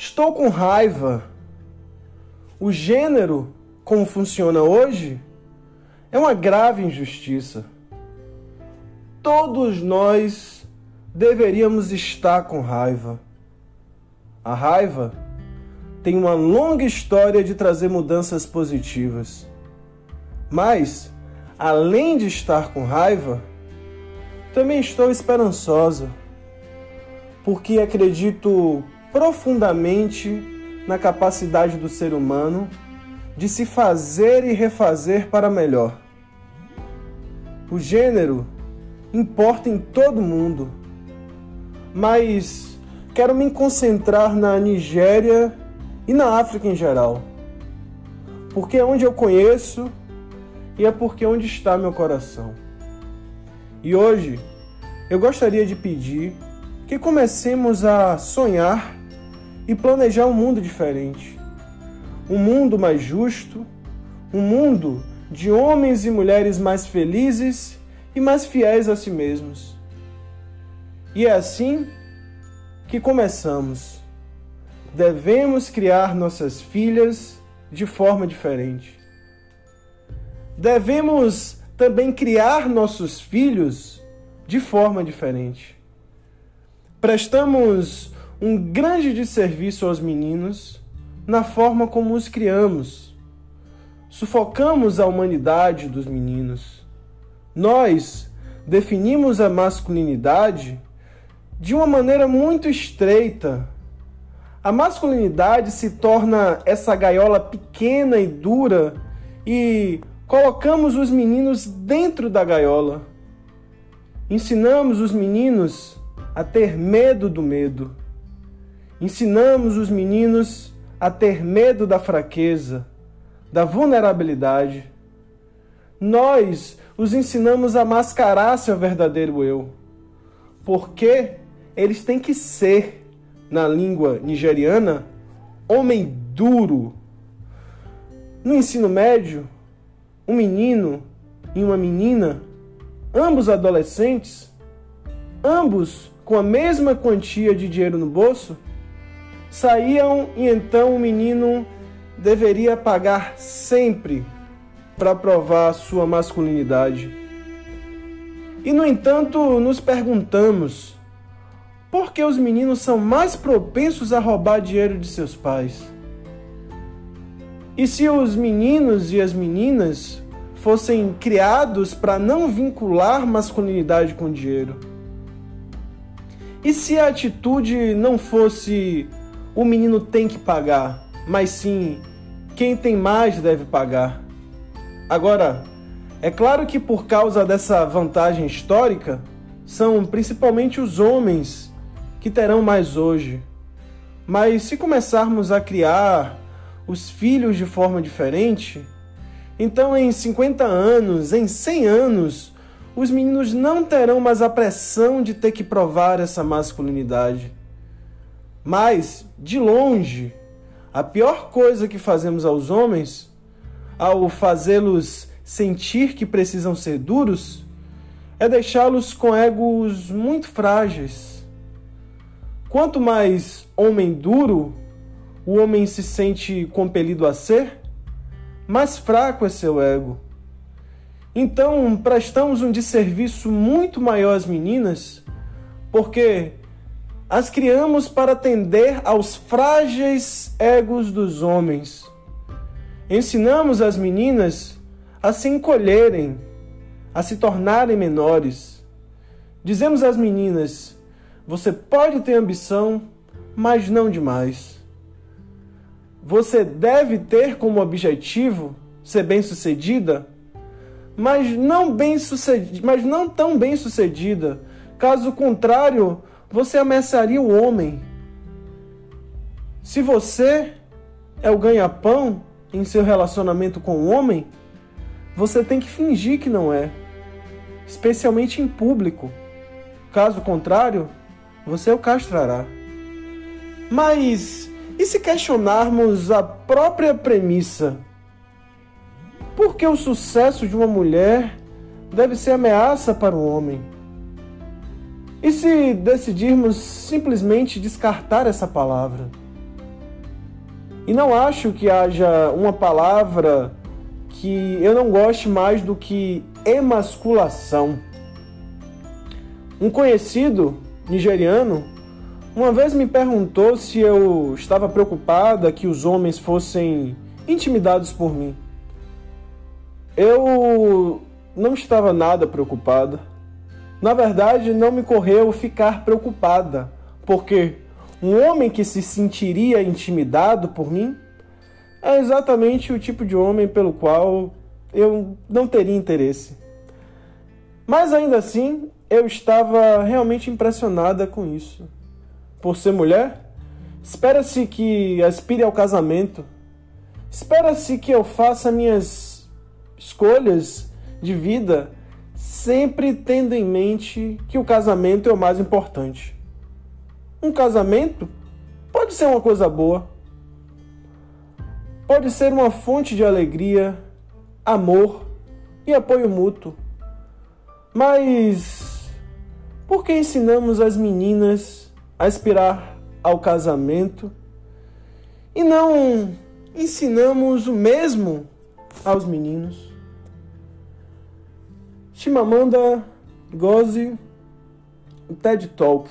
Estou com raiva. O gênero, como funciona hoje, é uma grave injustiça. Todos nós deveríamos estar com raiva. A raiva tem uma longa história de trazer mudanças positivas. Mas, além de estar com raiva, também estou esperançosa, porque acredito profundamente na capacidade do ser humano de se fazer e refazer para melhor. O gênero importa em todo mundo, mas quero me concentrar na Nigéria e na África em geral, porque é onde eu conheço e é porque é onde está meu coração. E hoje eu gostaria de pedir que comecemos a sonhar e planejar um mundo diferente. Um mundo mais justo, um mundo de homens e mulheres mais felizes e mais fiéis a si mesmos. E é assim que começamos. Devemos criar nossas filhas de forma diferente. Devemos também criar nossos filhos de forma diferente. Prestamos um grande desserviço aos meninos na forma como os criamos. Sufocamos a humanidade dos meninos. Nós definimos a masculinidade de uma maneira muito estreita. A masculinidade se torna essa gaiola pequena e dura e colocamos os meninos dentro da gaiola. Ensinamos os meninos a ter medo do medo. Ensinamos os meninos a ter medo da fraqueza, da vulnerabilidade. Nós os ensinamos a mascarar seu verdadeiro eu, porque eles têm que ser, na língua nigeriana, homem duro. No ensino médio, um menino e uma menina, ambos adolescentes, ambos com a mesma quantia de dinheiro no bolso, saíam e então o menino deveria pagar sempre para provar sua masculinidade. E no entanto, nos perguntamos por que os meninos são mais propensos a roubar dinheiro de seus pais? E se os meninos e as meninas fossem criados para não vincular masculinidade com dinheiro? E se a atitude não fosse o menino tem que pagar, mas sim quem tem mais deve pagar? Agora, é claro que por causa dessa vantagem histórica, são principalmente os homens que terão mais hoje. Mas se começarmos a criar os filhos de forma diferente, então em 50 anos, em 100 anos, os meninos não terão mais a pressão de ter que provar essa masculinidade. Mas, de longe, a pior coisa que fazemos aos homens, ao fazê-los sentir que precisam ser duros, é deixá-los com egos muito frágeis. Quanto mais homem duro, o homem se sente compelido a ser, mais fraco é seu ego. Então, prestamos um desserviço muito maior às meninas, porque as criamos para atender aos frágeis egos dos homens. Ensinamos as meninas a se encolherem, a se tornarem menores. Dizemos às meninas: você pode ter ambição, mas não demais. Você deve ter como objetivo ser bem-sucedida, mas não bem mas não tão bem-sucedida. Caso contrário, você ameaçaria o homem. Se você é o ganha-pão em seu relacionamento com o homem, você tem que fingir que não é, especialmente em público. Caso contrário, você o castrará. Mas e se questionarmos a própria premissa, por que o sucesso de uma mulher deve ser ameaça para o homem? E se decidirmos simplesmente descartar essa palavra? E não acho que haja uma palavra que eu não goste mais do que emasculação. Um conhecido nigeriano uma vez me perguntou se eu estava preocupada que os homens fossem intimidados por mim. Eu não estava nada preocupada. Na verdade, não me correu ficar preocupada, porque um homem que se sentiria intimidado por mim é exatamente o tipo de homem pelo qual eu não teria interesse. Mas ainda assim, eu estava realmente impressionada com isso. Por ser mulher, espera-se que aspire ao casamento, espera-se que eu faça minhas escolhas de vida sempre tendo em mente que o casamento é o mais importante. Um casamento pode ser uma coisa boa, pode ser uma fonte de alegria, amor e apoio mútuo. Mas por que ensinamos as meninas a aspirar ao casamento e não ensinamos o mesmo aos meninos? Chimamanda Ngozi TED Talk